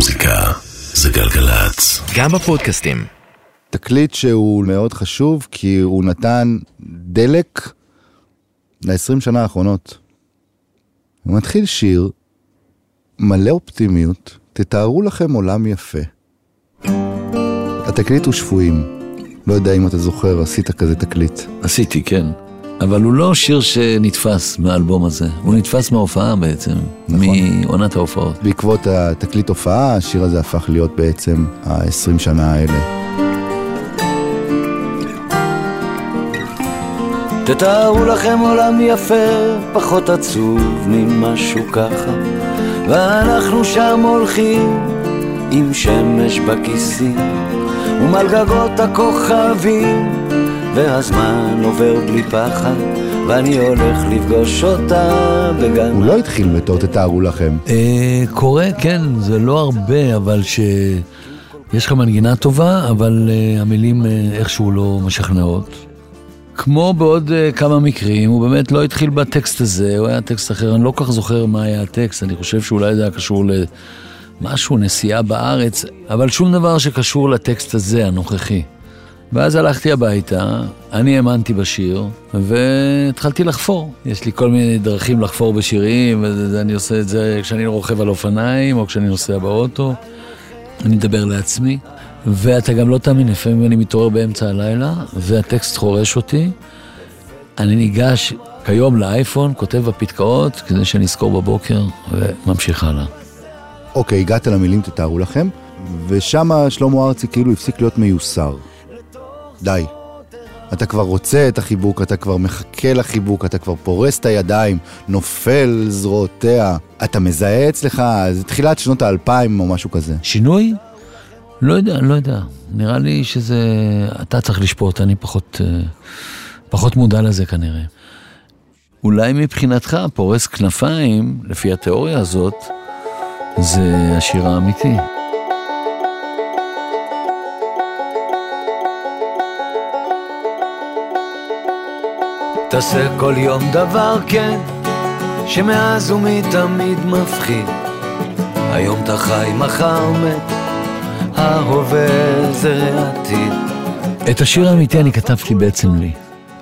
מוזיקה זה גלגלצ. גם בפודקאסטים. תקליט שהוא מאוד חשוב כי הוא נתן דלק ל-20 שנה האחרונות. הוא מתחיל שיר מלא אופטימיות, תתארו לכם עולם יפה. התקליט הוא שבויים. לא יודע אם אתה זוכר, עשית כזה תקליט. עשיתי, כן. אבל הוא לא שיר שנתפס מהאלבום הזה, הוא נתפס מההופעה בעצם, נכון. מעונת ההופעות. בעקבות התקליט הופעה, השיר הזה הפך להיות בעצם ה-20 שנה האלה. תתארו לכם עולם יפה, פחות עצוב ממשהו ככה, ואנחנו שם הולכים עם שמש בכיסים, ומעל גגות הכוכבים, והזמן עובר בלי פחד, ואני הולך לפגוש אותה בגן... הוא לא התחיל בתור תתארו לכם. אה, קורה, כן, זה לא הרבה, אבל ש... יש לך מנגינה טובה, אבל אה, המילים אה, איכשהו לא משכנעות. כמו בעוד uh, כמה מקרים, הוא באמת לא התחיל בטקסט הזה, הוא היה טקסט אחר, אני לא כל כך זוכר מה היה הטקסט, אני חושב שאולי זה היה קשור למשהו, נסיעה בארץ, אבל שום דבר שקשור לטקסט הזה, הנוכחי. ואז הלכתי הביתה, אני האמנתי בשיר, והתחלתי לחפור. יש לי כל מיני דרכים לחפור בשירים, ואני עושה את זה כשאני רוכב על אופניים, או כשאני נוסע באוטו. אני מדבר לעצמי. ואתה גם לא תאמין, לפעמים אני מתעורר באמצע הלילה, והטקסט חורש אותי. אני ניגש כיום לאייפון, כותב בפתקאות, כדי שאני אזכור בבוקר, וממשיך הלאה. אוקיי, הגעת למילים, תתארו לכם, ושם שלמה ארצי כאילו הפסיק להיות מיוסר. די. אתה כבר רוצה את החיבוק, אתה כבר מחכה לחיבוק, אתה כבר פורס את הידיים, נופל זרועותיה. אתה מזהה אצלך, זה תחילת שנות האלפיים או משהו כזה. שינוי? לא יודע, לא יודע. נראה לי שזה... אתה צריך לשפוט, אני פחות, אה, פחות מודע לזה כנראה. אולי מבחינתך פורס כנפיים, לפי התיאוריה הזאת, זה השיר האמיתי. תעשה כל יום דבר כן, שמאז ומתמיד מפחיד. היום אתה חי, מחר מת, ההווה זה עתיד. את השיר האמיתי אני כתבתי בעצם לי.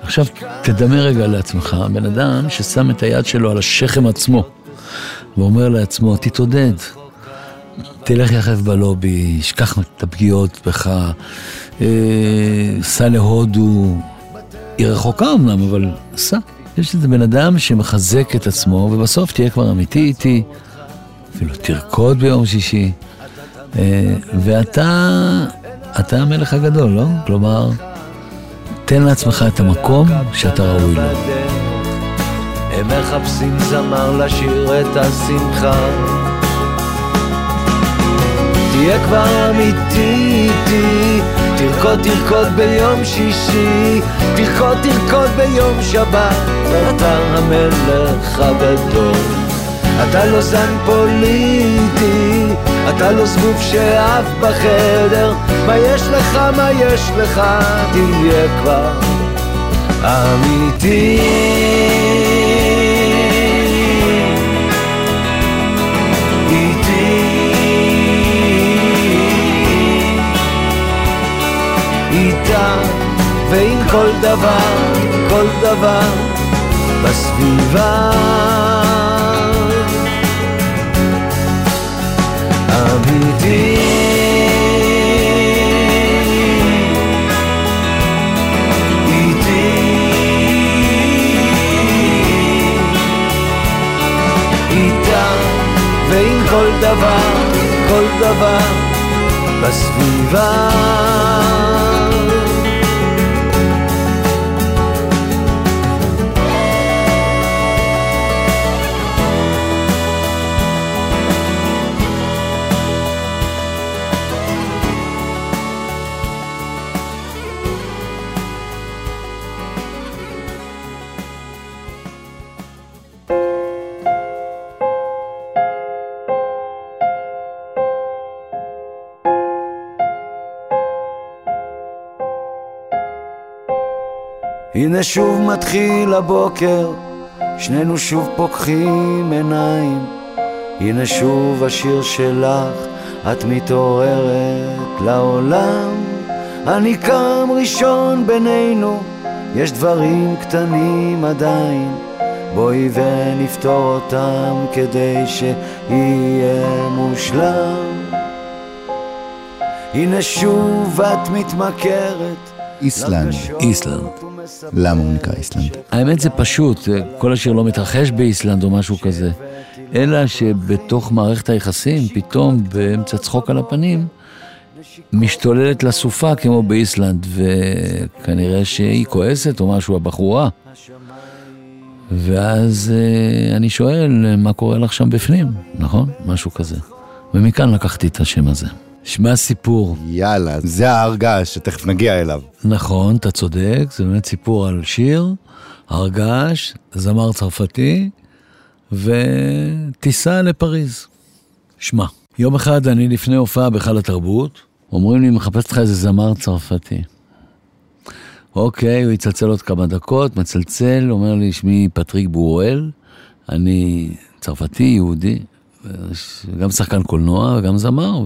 עכשיו תדמה רגע לעצמך, בן אדם ששם את היד שלו על השכם עצמו, ואומר לעצמו, תתעודד, תלך יחף בלובי, שכח את הפגיעות בך, אה, סע להודו, היא רחוקה אמנם, אבל סע. יש איזה בן אדם שמחזק את עצמו, ובסוף תהיה כבר אמיתי איתי, אפילו תרקוד ביום שישי. אה, ואתה, אתה המלך הגדול, לא? כלומר, תן לעצמך את המקום שאתה ראוי לו. הם מחפשים זמר לשיר את השמחה. תהיה כבר אמיתי איתי, תרקוד תרקוד ביום שישי, תרקוד תרקוד ביום שבת, ואתה המלך הגדול. אתה לא זן פוליטי, אתה לא זבוב שאף בחדר, מה יש לך, מה יש לך, תהיה כבר אמיתי. כל דבר, כל דבר בסביבה. אמיתי. ועם כל דבר, כל דבר בסביבה. הנה שוב מתחיל הבוקר, שנינו שוב פוקחים עיניים. הנה שוב השיר שלך את מתעוררת לעולם, אני קם ראשון בינינו, יש דברים קטנים עדיין, בואי ונפתור אותם כדי שיהיה מושלם. הנה שוב את מתמכרת. איסלנד. איסלנד. למה הוא נקרא איסלנד? האמת זה פשוט, כל השיר לא מתרחש באיסלנד או משהו כזה, אלא שבתוך מערכת היחסים, פתאום באמצע צחוק על הפנים, משתוללת לה סופה כמו באיסלנד, וכנראה שהיא כועסת או משהו, הבחורה. ואז אה, אני שואל, מה קורה לך שם בפנים, נכון? משהו כזה. ומכאן לקחתי את השם הזה. שמע סיפור. יאללה, זה ההר געש שתכף נגיע אליו. נכון, אתה צודק, זה באמת סיפור על שיר, הר געש, זמר צרפתי, וטיסה לפריז. שמע, יום אחד אני לפני הופעה בהיכל התרבות, אומרים לי, מחפש לך איזה זמר צרפתי. אוקיי, הוא יצלצל עוד כמה דקות, מצלצל, אומר לי, שמי פטריק בורואל, אני צרפתי, יהודי, גם שחקן קולנוע וגם זמר,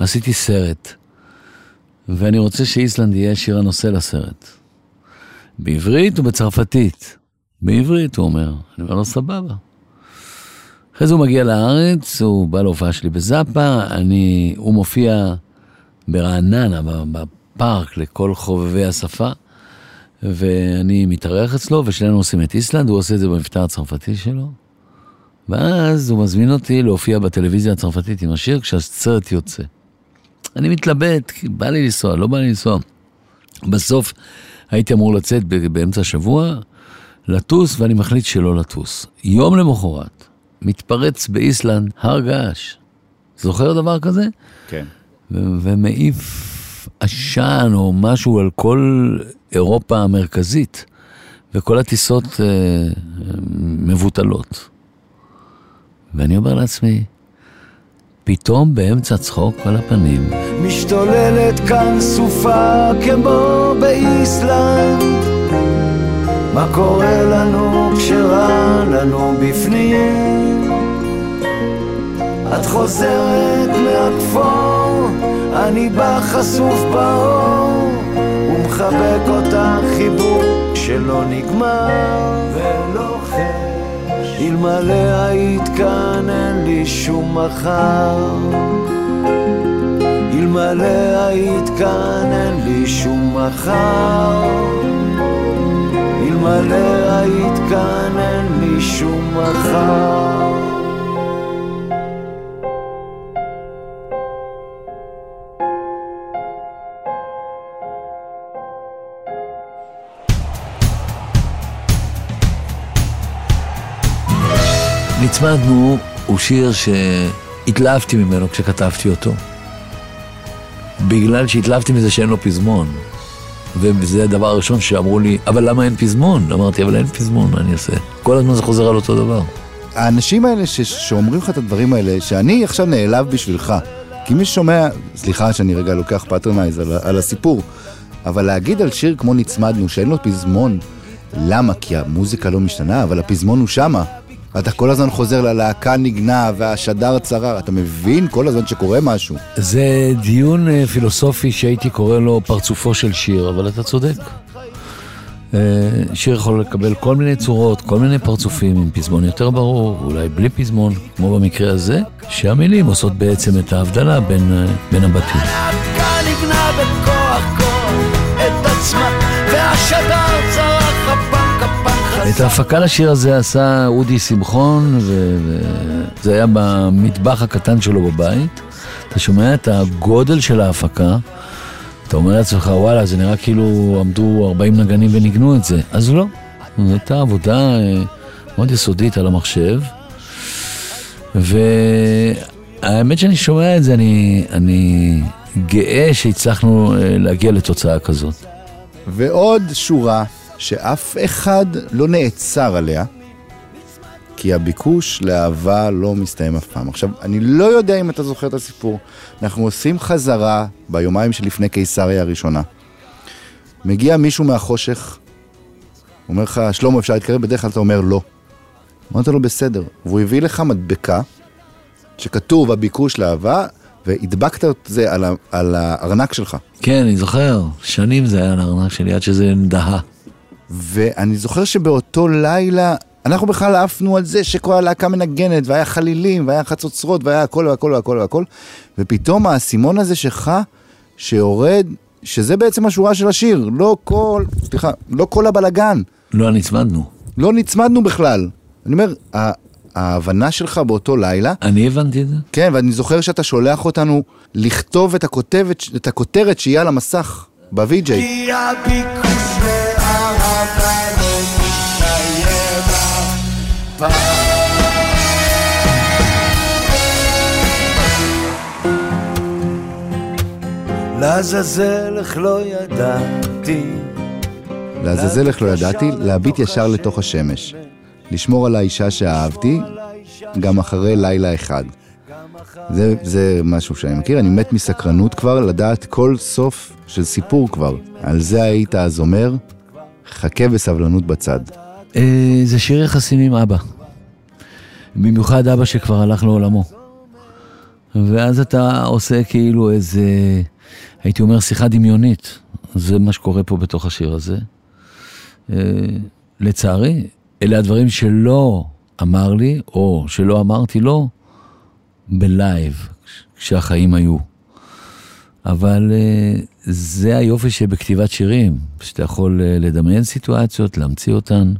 ועשיתי סרט. ואני רוצה שאיסלנד יהיה שיר הנושא לסרט. בעברית ובצרפתית. בעברית, הוא אומר. אני אומר לו, סבבה. אחרי זה הוא מגיע לארץ, הוא בא להופעה שלי בזאפה, אני, הוא מופיע ברעננה, בפארק, לכל חובבי השפה, ואני מתארח אצלו, ושנינו עושים את איסלנד, הוא עושה את זה במבטא הצרפתי שלו. ואז הוא מזמין אותי להופיע בטלוויזיה הצרפתית עם השיר כשהסרט יוצא. אני מתלבט, בא לי לנסוע, לא בא לי לנסוע. בסוף הייתי אמור לצאת באמצע השבוע, לטוס, ואני מחליט שלא לטוס. יום למחרת, מתפרץ באיסלנד הר געש. זוכר דבר כזה? כן. ומעיף עשן או משהו על כל אירופה המרכזית, וכל הטיסות אה, מבוטלות. ואני אומר לעצמי, פתאום באמצע צחוק על הפנים. משתוללת כאן סופה כמו באיסלנד מה קורה לנו כשרע לנו בפנים? את חוזרת מהכפור, אני בא חשוף באור ומחבק אותך חיבוק שלא נגמר ולוחש אלמלא היית כאן אין לי שום מחר. אלמלא היית כאן אין לי שום מחר. אלמלא היית כאן אין לי שום מחר נצמדנו הוא שיר שהתלהבתי ממנו כשכתבתי אותו. בגלל שהתלהבתי מזה שאין לו פזמון. וזה הדבר הראשון שאמרו לי, אבל למה אין פזמון? אמרתי, אבל אין פזמון, מה אני אעשה? כל הזמן זה חוזר על אותו דבר. האנשים האלה ש... שאומרים לך את הדברים האלה, שאני עכשיו נעלב בשבילך, כי מי ששומע, סליחה שאני רגע לוקח patronize על, על הסיפור, אבל להגיד על שיר כמו נצמדנו, שאין לו פזמון, למה? כי המוזיקה לא משתנה, אבל הפזמון הוא שמה. אתה כל הזמן חוזר ללהקה נגנה והשדר צרר, אתה מבין כל הזמן שקורה משהו. זה דיון אה, פילוסופי שהייתי קורא לו פרצופו של שיר, אבל אתה צודק. אה, שיר יכול לקבל כל מיני צורות, כל מיני פרצופים עם פזמון יותר ברור, אולי בלי פזמון, כמו במקרה הזה, שהמילים עושות בעצם את ההבדלה בין, אה, בין הבתים. הלהקה נגנה בכוח כוח את עצמה והשדר את ההפקה לשיר הזה עשה אודי שמחון, וזה היה במטבח הקטן שלו בבית. אתה שומע את הגודל של ההפקה, אתה אומר לעצמך, וואלה, זה נראה כאילו עמדו 40 נגנים וניגנו את זה. אז לא, זו הייתה עבודה אה, מאוד יסודית על המחשב. והאמת שאני שומע את זה, אני, אני גאה שהצלחנו אה, להגיע לתוצאה כזאת. ועוד שורה שאף אחד לא נעצר עליה, כי הביקוש לאהבה לא מסתיים אף פעם. עכשיו, אני לא יודע אם אתה זוכר את הסיפור. אנחנו עושים חזרה ביומיים שלפני קיסריה הראשונה. מגיע מישהו מהחושך, אומר לך, שלמה, אפשר להתקרב? בדרך כלל אתה אומר לא. אמרת לו, בסדר. והוא הביא לך מדבקה שכתוב הביקוש לאהבה, והדבקת את זה על, ה, על הארנק שלך. כן, אני זוכר, שנים זה היה על הארנק שלי עד שזה דהה. ואני זוכר שבאותו לילה, אנחנו בכלל עפנו על זה שכל הלהקה מנגנת, והיה חלילים, והיה חצוצרות, והיה הכל והכל והכל והכל, ופתאום האסימון הזה שלך, שיורד, שזה בעצם השורה של השיר, לא כל, סליחה, לא כל הבלגן, לא נצמדנו. לא נצמדנו בכלל. אני אומר, ההבנה שלך באותו לילה, אני הבנתי את זה. כן, ואני זוכר שאתה שולח אותנו לכתוב את הכותבת, את הכותרת שיהיה על המסך, בווי-ג'יי. פעם. לעזאזל איך לא ידעתי לעזאזל איך לא ידעתי, להביט ישר לתוך השמש. לשמור על האישה שאהבתי, גם אחרי לילה אחד. זה, זה משהו שאני מכיר, אני מת מסקרנות כבר, לדעת כל סוף של סיפור כבר. על זה היית אז אומר, חכה בסבלנות בצד. אה, זה שיר יחסים עם אבא. במיוחד אבא שכבר הלך לעולמו. ואז אתה עושה כאילו איזה, הייתי אומר, שיחה דמיונית. זה מה שקורה פה בתוך השיר הזה. אה, לצערי, אלה הדברים שלא אמר לי, או שלא אמרתי לו, בלייב, כשהחיים היו. אבל אה, זה היופי שבכתיבת שירים, שאתה יכול אה, לדמיין סיטואציות, להמציא אותן,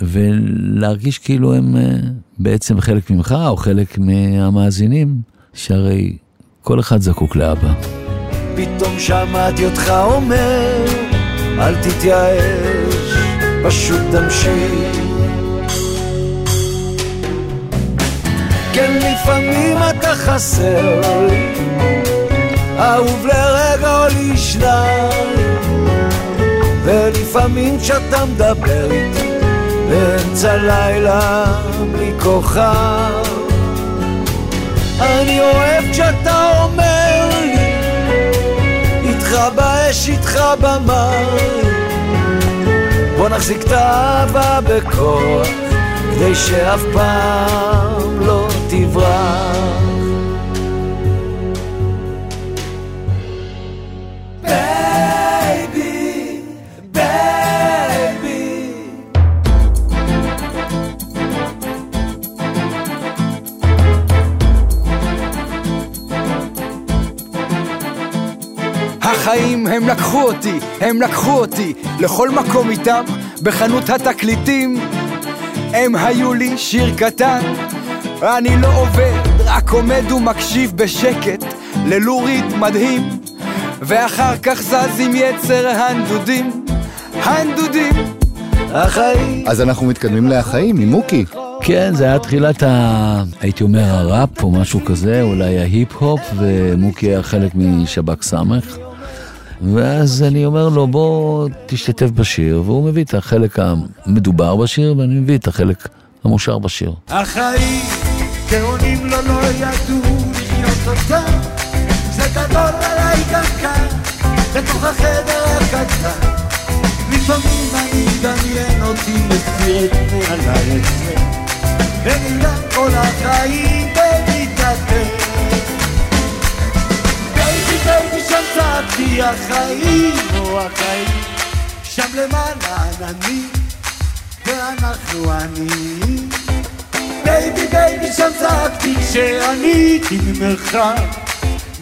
ולהרגיש כאילו הם אה, בעצם חלק ממך, או חלק מהמאזינים, שהרי כל אחד זקוק לאבא. פתאום שמעתי אותך אומר, אל תתייאש, פשוט תמשיך. כן, לפעמים אתה חסר לי, אהוב לרגע או לשניים, ולפעמים כשאתה מדבר איתי, באמצע לילה בלי כוכב, אני אוהב כשאתה אומר לי איתך באש, איתך במים. בוא נחזיק את האהבה בכוח כדי שאף פעם לא תברח החיים הם לקחו אותי, הם לקחו אותי לכל מקום איתם, בחנות התקליטים. הם היו לי שיר קטן, אני לא עובד, רק עומד ומקשיב בשקט ללורית מדהים, ואחר כך זז עם יצר הנדודים, הנדודים. החיים אז אנחנו מתקדמים להחיים עם מוקי. כן, זה היה תחילת ה... הייתי אומר הראפ או משהו כזה, אולי ההיפ-הופ, ומוקי היה חלק משב"כ סמך. ואז אני אומר לו, בוא תשתתף בשיר, והוא מביא את החלק המדובר בשיר, ואני מביא את החלק המושר בשיר. החיים גאונים לו לא ידעו לחיות אותם זה גדול עליי גם כאן בתוך החדר הקטן. לפעמים אני מדמיין אותי מסיר את פני עליי אצלך ונראה כל החיים צעקתי החיים או החיים שם למעלה עננים ואנחנו עניים baby baby שם צעקתי כשעניתי ממרחק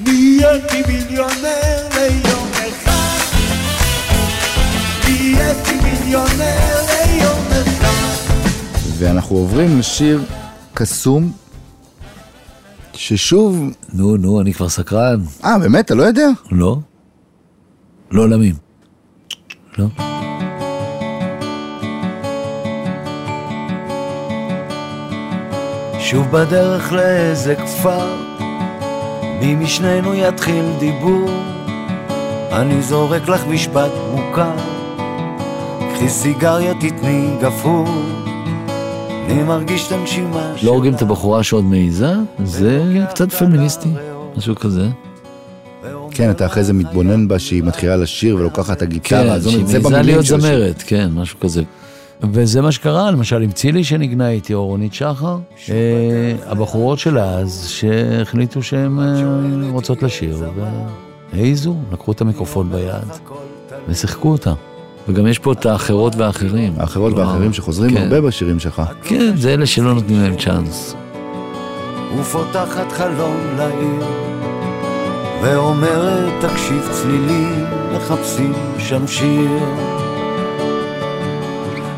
נהייתי מיליונר ליום אחד נהייתי מיליונר ליום אחד ואנחנו עוברים לשיר קסום, ששוב, נו, נו, אני כבר סקרן. אה באמת, אתה לא יודע? לא? לא עולמים. לא? שוב בדרך לאיזה כפר, מי משנינו יתחיל דיבור? אני זורק לך משפט מוכר, קחי סיגריה תתני גפור, אני מרגיש את הנשימה לא הורגים את הבחורה שעוד מעיזה? זה קצת פמיניסטי, משהו כזה. כן, אתה אחרי זה מתבונן בה שהיא מתחילה לשיר ולוקחת את הגיטרה, כן, אז שהיא זה במילים להיות של השיר. זמרת, כן, משהו כזה. וזה מה שקרה, למשל עם צילי שניגנה איתי, או רונית שחר, אה, הבחורות של אז, שהחליטו שהן אה, רוצות לשיר, והעיזו, לקחו את המיקרופון ביד, ושיחקו אותה. וגם יש פה את האחרות והאחרים. האחרות והאחרים שחוזרים כן. הרבה בשירים שלך. כן, זה אלה שלא נותנים להם צ'אנס. ופותחת חלום לעיר, ואומרת תקשיב צלילים, מחפשים שם שיר.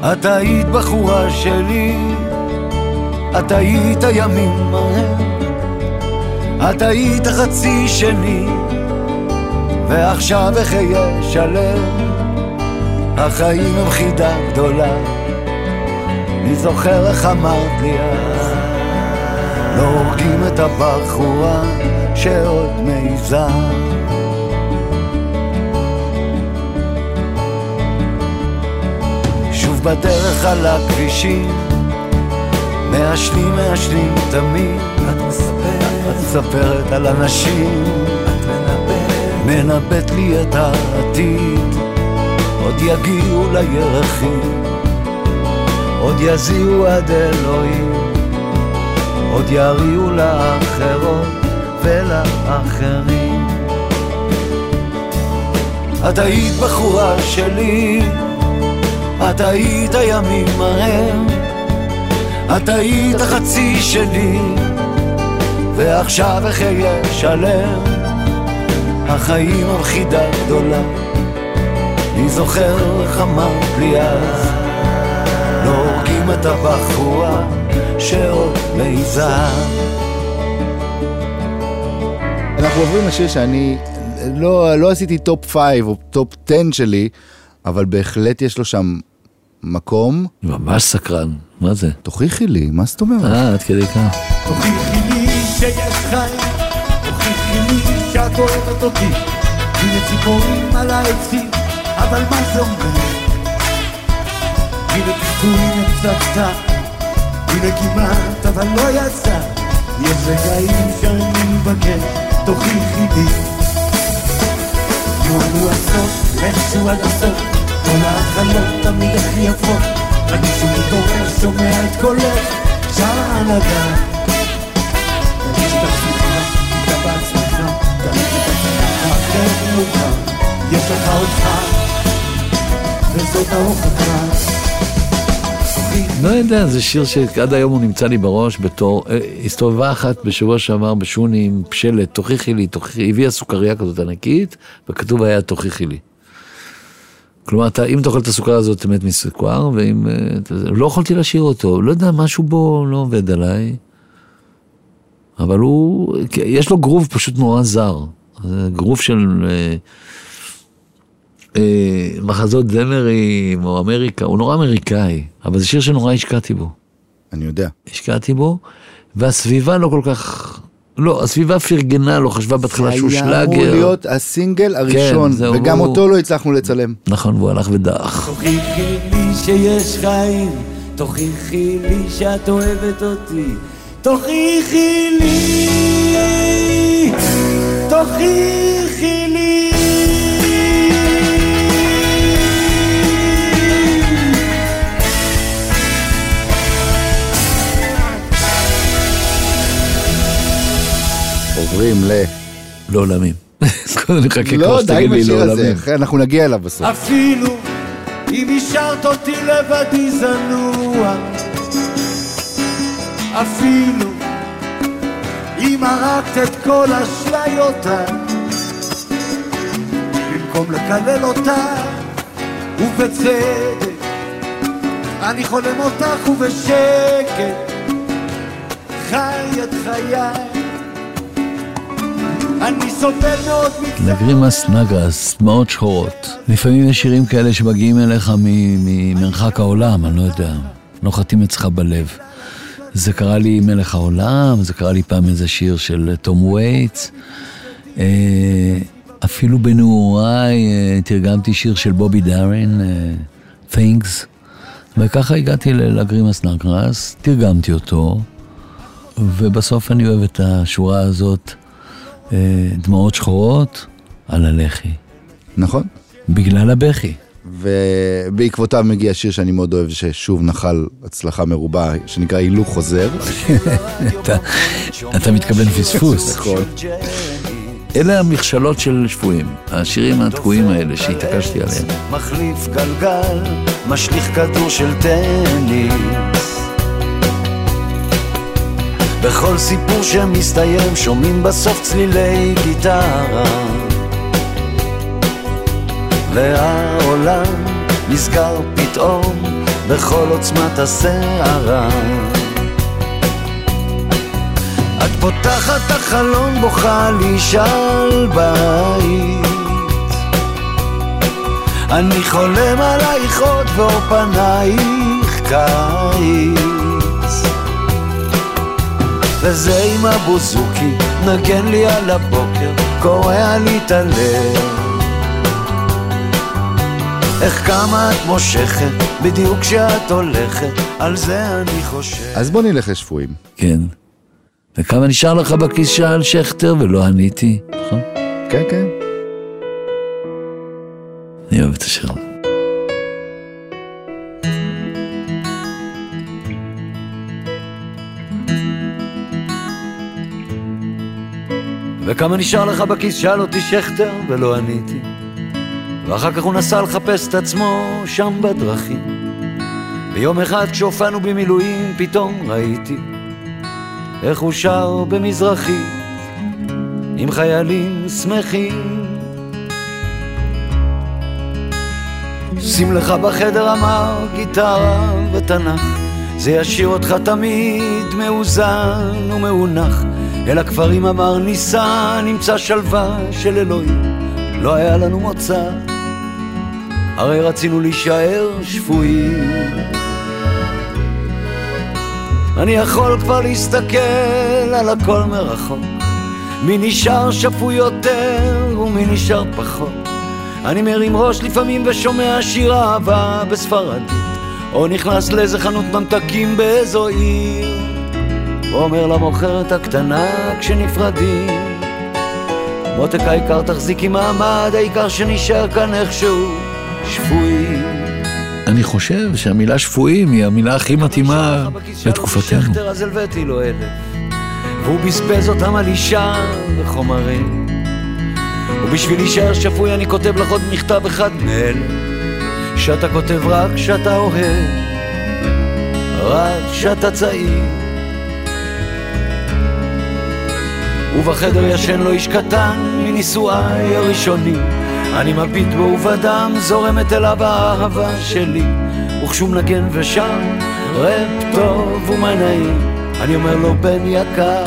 את היית בחורה שלי, את היית ימים ההם, את היית החצי שלי, ועכשיו אחיה שלם, החיים הם חידה גדולה, אני זוכר איך אמרת לי אז. לא הורגים את הבחורה שעוד מעיזה. שוב בדרך על הכבישים, מעשנים מעשנים תמיד. את מספרת, את מספרת על אנשים, את מנבאת, מנבאת לי את העתיד. עוד יגיעו לירחים, עוד יזיעו עד אלוהים. עוד יריעו לאחרות ולאחרים. את היית בחורה שלי, את היית הימים ההם, את היית החצי שלי, ועכשיו אחיה שלם, החיים הם חידה גדולה. אני זוכר איך אמרת לי אז, לא הורגים את הבחורה שעוד מעיזה. אנחנו עוברים לשיר שאני לא, לא עשיתי top 5 או top 10 שלי, אבל בהחלט יש לו שם מקום. ממש סקרן, מה זה? תוכיחי לי, מה זאת אומרת? אה, עד כדי כך. תוכיחי לי שיש חיים, תוכיחי לי שאת אוהבת אותי. הנה ציפורים על העצים, אבל מה זה אומר? הנה פיתוי, הנה פצצה, הנה כמעט, אבל לא יצא. יש רגעים שאני מבקש, תוכיחי לי. נו, הסוף, איכשהו עד הסוף, כל ההתחלות תמיד הכי יפות. אני שוב מתעורר, שומע את קולך, אפשר לדעת. תרגיש את עצמך, בעצמך, תריץ את עצמך, אחרת מאוחר. יש לך אותך, וזאת ההוכחה. לא יודע, זה שיר שעד היום הוא נמצא לי בראש בתור, אה, הסתובבה אחת בשבוע שעבר בשוני עם שלט, תוכיחי לי, תוכיחי, הביאה סוכריה כזאת ענקית, וכתוב היה תוכיחי לי. כלומר, אתה, אם אתה אוכל את הסוכר הזאת, אתה מת מסוכר, ואם... אה, לא יכולתי לשיר אותו, לא יודע, משהו בו לא עובד עליי. אבל הוא, יש לו גרוב פשוט נורא זר. זה גרוב של אה, מחזות זמרים או אמריקה, הוא נורא אמריקאי, אבל זה שיר שנורא השקעתי בו. אני יודע. השקעתי בו, והסביבה לא כל כך... לא, הסביבה פרגנה לו, חשבה בהתחלה שהוא היה אמור שלאגר. להיות הסינגל הראשון, זהו, וגם הוא- אותו לא הצלחנו לצלם. נכון, והוא הלך ודעך. תוכיחי לי שיש חיים, תוכיחי לי שאת אוהבת אותי. תוכיחי לי, תוכיחי לי. לעולמים. קודם נחכה כמו לא, די שתגיד עם לי השיר הזה, לעולמים. אנחנו נגיע אליו בסוף. אפילו אם השארת אותי לבדי זנוע, אפילו אם הרגת את כל אשליותיי, במקום לקלל אותך, ובצדק, אני חולם אותך ובשקט, חי את חיי. אני סובל מאוד מצער. לגרימס נגרס, דמעות שחורות. לפעמים יש שירים כאלה שמגיעים אליך ממרחק העולם, אני לא יודע, נוחתים אצלך בלב. זה קרה לי מלך העולם, זה קרה לי פעם איזה שיר של תום וייטס. אה, אפילו בנעוריי אה, תרגמתי שיר של בובי דארן, אה, Things, וככה הגעתי ל- לגרימס נגרס, תרגמתי אותו, ובסוף אני אוהב את השורה הזאת, דמעות שחורות על הלחי, נכון. בגלל הבכי. ובעקבותיו מגיע שיר שאני מאוד אוהב, ששוב נחל הצלחה מרובה, שנקרא הילוך חוזר. אתה- אתה מתכוון פספוס. נכון. אלה המכשלות של שבויים, השירים התקועים האלה שהתעקשתי עליהם. מחליף גלגל, משליך כדור של טניס. בכל סיפור שמסתיים שומעים בסוף צלילי גיטרה. והעולם נסגר פתאום בכל עוצמת הסערה. את פותחת החלון, בוכה לי שעל בית. אני חולם עלייך עוד ואור פנייך קיץ. וזה עם הבוזוקי, נגן לי על הבוקר, קורע לי את הלב. איך כמה את מושכת, בדיוק כשאת הולכת, על זה אני חושב. אז בוא נלך לשפויים. כן. וכמה נשאר לך בכיס שאל שכטר ולא עניתי, נכון? כן, כן. אני אוהב את השיר וכמה נשאר לך בכיס? שאל אותי שכטר ולא עניתי. ואחר כך הוא נסע לחפש את עצמו שם בדרכים. ויום אחד כשהופענו במילואים פתאום ראיתי איך הוא שר במזרחי עם חיילים שמחים. שים לך בחדר אמר גיטרה ותנ"ך זה ישאיר אותך תמיד מאוזן ומאונח אל הכפרים אמר ניסה נמצא שלווה של אלוהים לא היה לנו מוצא. הרי רצינו להישאר שפויים. אני יכול כבר להסתכל על הכל מרחוק מי נשאר שפוי יותר ומי נשאר פחות. אני מרים ראש לפעמים ושומע שיר אהבה בספרדית או נכנס לאיזה חנות ממתקים באיזו עיר ואומר למוכרת הקטנה כשנפרדים מותק העיקר תחזיקי מעמד, העיקר שנשאר כאן איכשהו שפוי. אני חושב שהמילה שפויים היא המילה הכי מתאימה לתקופתנו. שכטר אז הלוויתי לו אלף, והוא בזבז אותם על אישה וחומרים. ובשביל להישאר שפוי אני כותב לך עוד מכתב אחד מאלה, שאתה כותב רק כשאתה אוהב, רק כשאתה צעיר. ובחדר ישן לו איש קטן מנישואיי הראשונים. אני מביט בו ובדם זורמת אליו האהבה שלי. וכשהוא מנגן ושם רפ טוב ומה נעים אני אומר לו בן יקר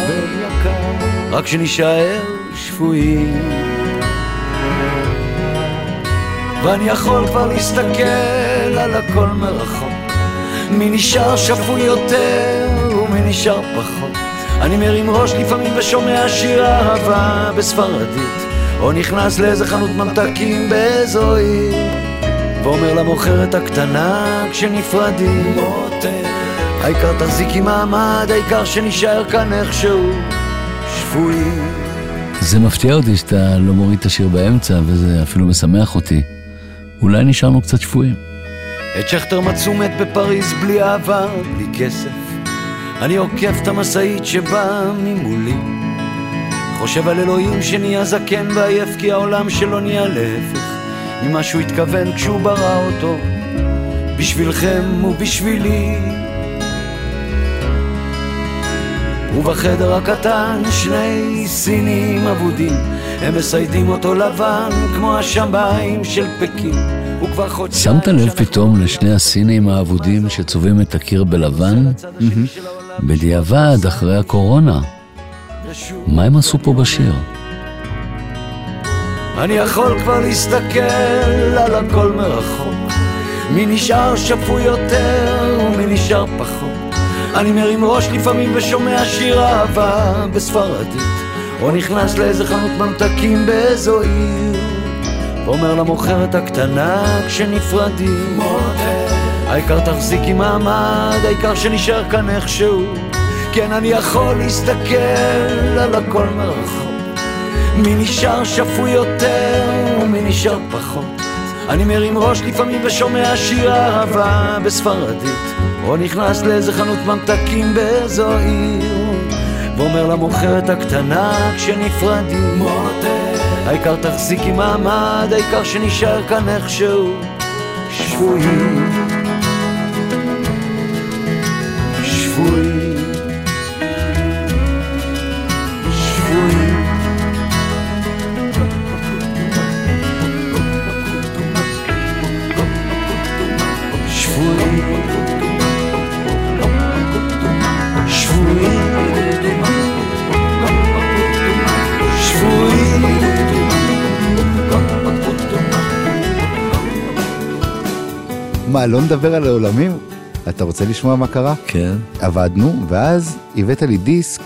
רק שנישאר שפויים. ואני יכול כבר להסתכל על הכל מרחוק. מי נשאר שפוי יותר ומי נשאר פחות אני מרים ראש לפעמים ושומע שיר אהבה בספרדית או נכנס לאיזה חנות ממתקים באיזו עיר ואומר למוכרת הקטנה כשנפרדים העיקר תחזיקי מעמד, העיקר שנשאר כאן איכשהו שפויים זה מפתיע אותי שאתה לא מוריד את השיר באמצע, וזה אפילו משמח אותי. אולי נשארנו קצת שפויים. את שכטר מצאו מת בפריז בלי אהבה, בלי כסף. אני עוקף את המשאית שבאה ממולי. חושב על אלוהים שנהיה זקן ועייף כי העולם שלו נהיה להפך ממה שהוא התכוון כשהוא ברא אותו. בשבילכם ובשבילי. ובחדר הקטן שני סינים אבודים הם מסיידים אותו לבן כמו השמיים של חודשיים שמת לב פתאום לשני הסינים האבודים שצובעים את הקיר בלבן? בדיעבד, אחרי הקורונה. מה הם עשו פה בשיר? אני יכול כבר להסתכל על הכל מרחוק מי נשאר שפוי יותר ומי נשאר פחות אני מרים ראש לפעמים ושומע שיר אהבה בספרדית או נכנס לאיזה חנות ממתקים באיזו עיר ואומר למוכרת הקטנה כשנפרדים העיקר תחזיקי מעמד, העיקר שנשאר כאן איכשהו. כן אני יכול להסתכל על הכל מרחוק. מי נשאר שפוי יותר ומי נשאר פחות? אני מרים ראש לפעמים ושומע שיר אהבה בספרדית, או נכנס לאיזה חנות ממתקים באיזו עיר, ואומר למוכרת הקטנה כשנפרדים, העיקר תחזיקי מעמד, העיקר שנשאר כאן איכשהו. שבויים. שבויים. שבויים. שבויים. שבויים. מה, לא נדבר על העולמים? אתה רוצה לשמוע מה קרה? כן. עבדנו, ואז הבאת לי דיסק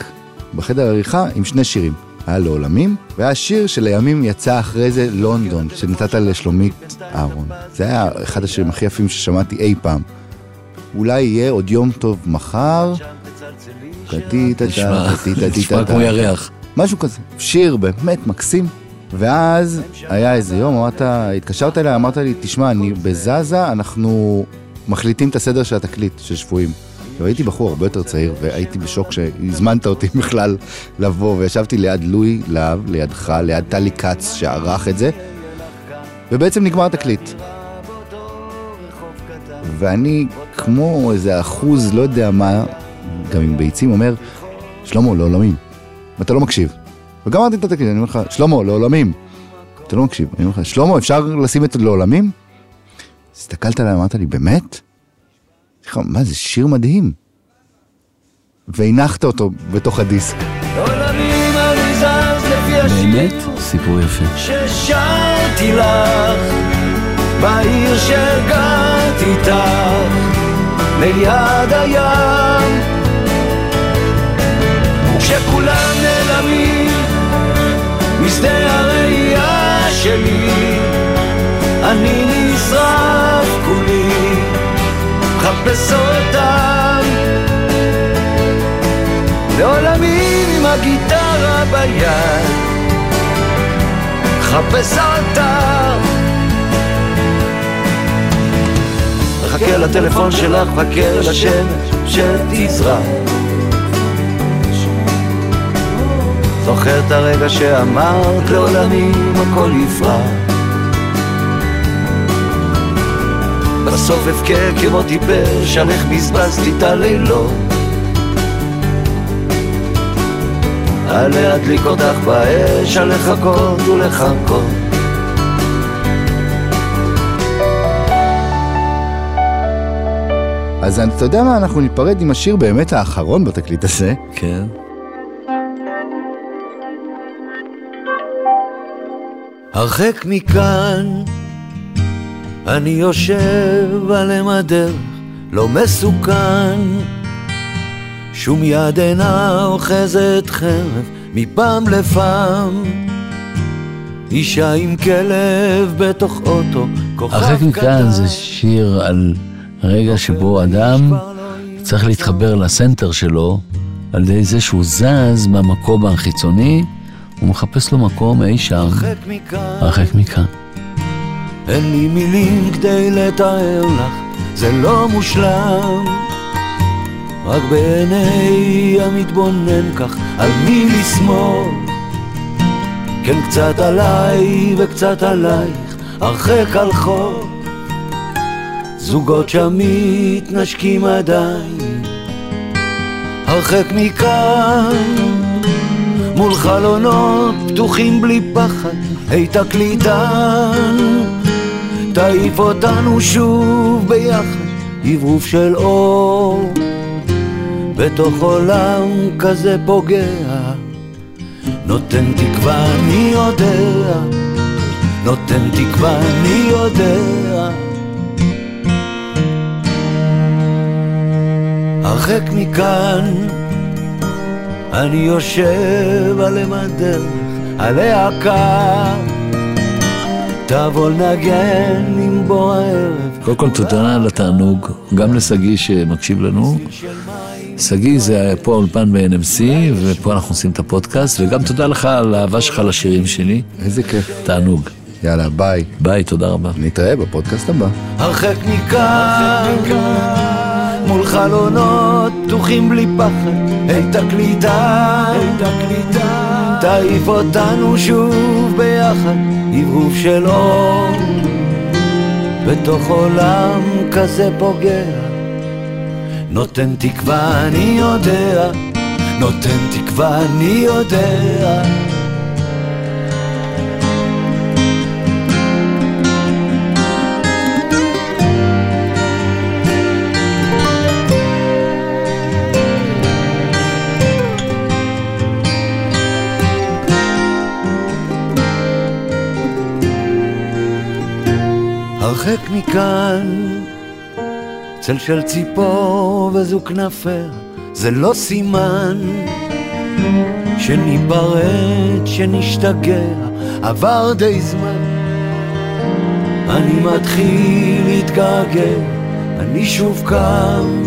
בחדר עריכה עם שני שירים. היה לעולמים, והיה שיר שלימים יצא אחרי זה לונדון, שנתת לשלומית אהרון. זה היה אחד השירים הכי יפים ששמעתי אי פעם. אולי יהיה עוד יום טוב מחר. נשמע כמו ירח. משהו כזה. שיר באמת מקסים. ואז היה איזה יום, אמרת, התקשרת אליי, אמרת לי, תשמע, אני בזזה, אנחנו מחליטים את הסדר של התקליט, של שבויים. והייתי בחור הרבה יותר צעיר, והייתי בשוק שהזמנת אותי בכלל לבוא, וישבתי ליד לואי להב, לידך, ליד טלי כץ שערך את זה, ובעצם נגמר התקליט. ואני, כמו איזה אחוז, לא יודע מה, גם עם ביצים, אומר, שלמה, לעולמים. ואתה לא מקשיב. וגמרתי את התקליט, אני אומר לך, שלמה, לעולמים. אתה לא מקשיב. אני אומר לך, שלמה, אפשר לשים את לעולמים? הסתכלת עליי, אמרת לי, באמת? מה, זה שיר מדהים. והנחת אותו בתוך הדיסק. באמת? סיפור יפה. ששרתי לך בעיר שגרת איתך ליד הים וכשכולם נעלמים משדה הראייה שלי אני נשרף כולי מחפש אותם. לעולמים עם הגיטרה ביד חפש אותה מחכה לטלפון שלך, מחכה לשמש שתזרח זוכר את הרגע שאמרת לעולמים הכל יפרח בסוף אבכה כמו טיפש, על איך בזבזתי את הלילות על להדליק אותך באש, על לחכות ולחכות אז אתה יודע מה, אנחנו ניפרד עם השיר באמת האחרון בתקליט הזה. כן. הרחק מכאן, אני יושב על אם הדרך, לא מסוכן. שום יד אינה אוחזת חרב, מפעם לפעם. אישה עם כלב בתוך אוטו, כוכב הרחק מכאן קטן. זה שיר על רגע שבו אדם צריך להתחבר לסנטר שלו על ידי זה שהוא זז מהמקום החיצוני, הוא מחפש לו מקום אי שם, מכאן, הרחק מכאן. אין לי מילים כדי לתאר לך, זה לא מושלם. רק בעיני המתבונן כך, על מי לסמוך. כן, קצת עליי וקצת עלייך, הרחק על חוק. זוגות שם מתנשקים עדיין, הרחק מכאן. מול חלונות פתוחים בלי פחד, היי תקליטן, תעיף אותנו שוב ביחד, עברוף של אור, בתוך עולם כזה פוגע, נותן תקווה אני יודע, נותן תקווה אני יודע. הרחק מכאן אני יושב על אם הדרך, עליה קר, תבוא לנגן עם בוא הערב. קודם כל תודה על התענוג, גם לשגיא שמקשיב לנו. שגיא זה פה האולפן ב-NMC, ופה אנחנו עושים את הפודקאסט, וגם תודה לך על האהבה שלך לשירים שלי. איזה כיף. תענוג. יאללה, ביי. ביי, תודה רבה. נתראה בפודקאסט הבא. הרחק מכאן, מול חלונות פתוחים בלי פחד, היי תקליטה, תעיף אותנו שוב ביחד, עברוב של אור, בתוך עולם כזה פוגע, נותן תקווה אני יודע, נותן תקווה אני יודע. הרחק מכאן, צל של ציפור וזו כנפיה, זה לא סימן שניפרד, שנשתגע, עבר די זמן. אני מתחיל להתגעגע, אני שוב קם,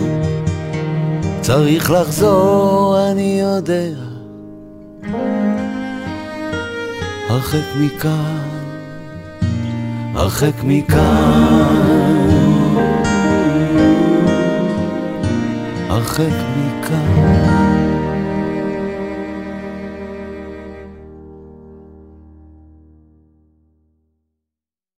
צריך לחזור, אני יודע. הרחק מכאן הרחק מכאן, הרחק מכאן.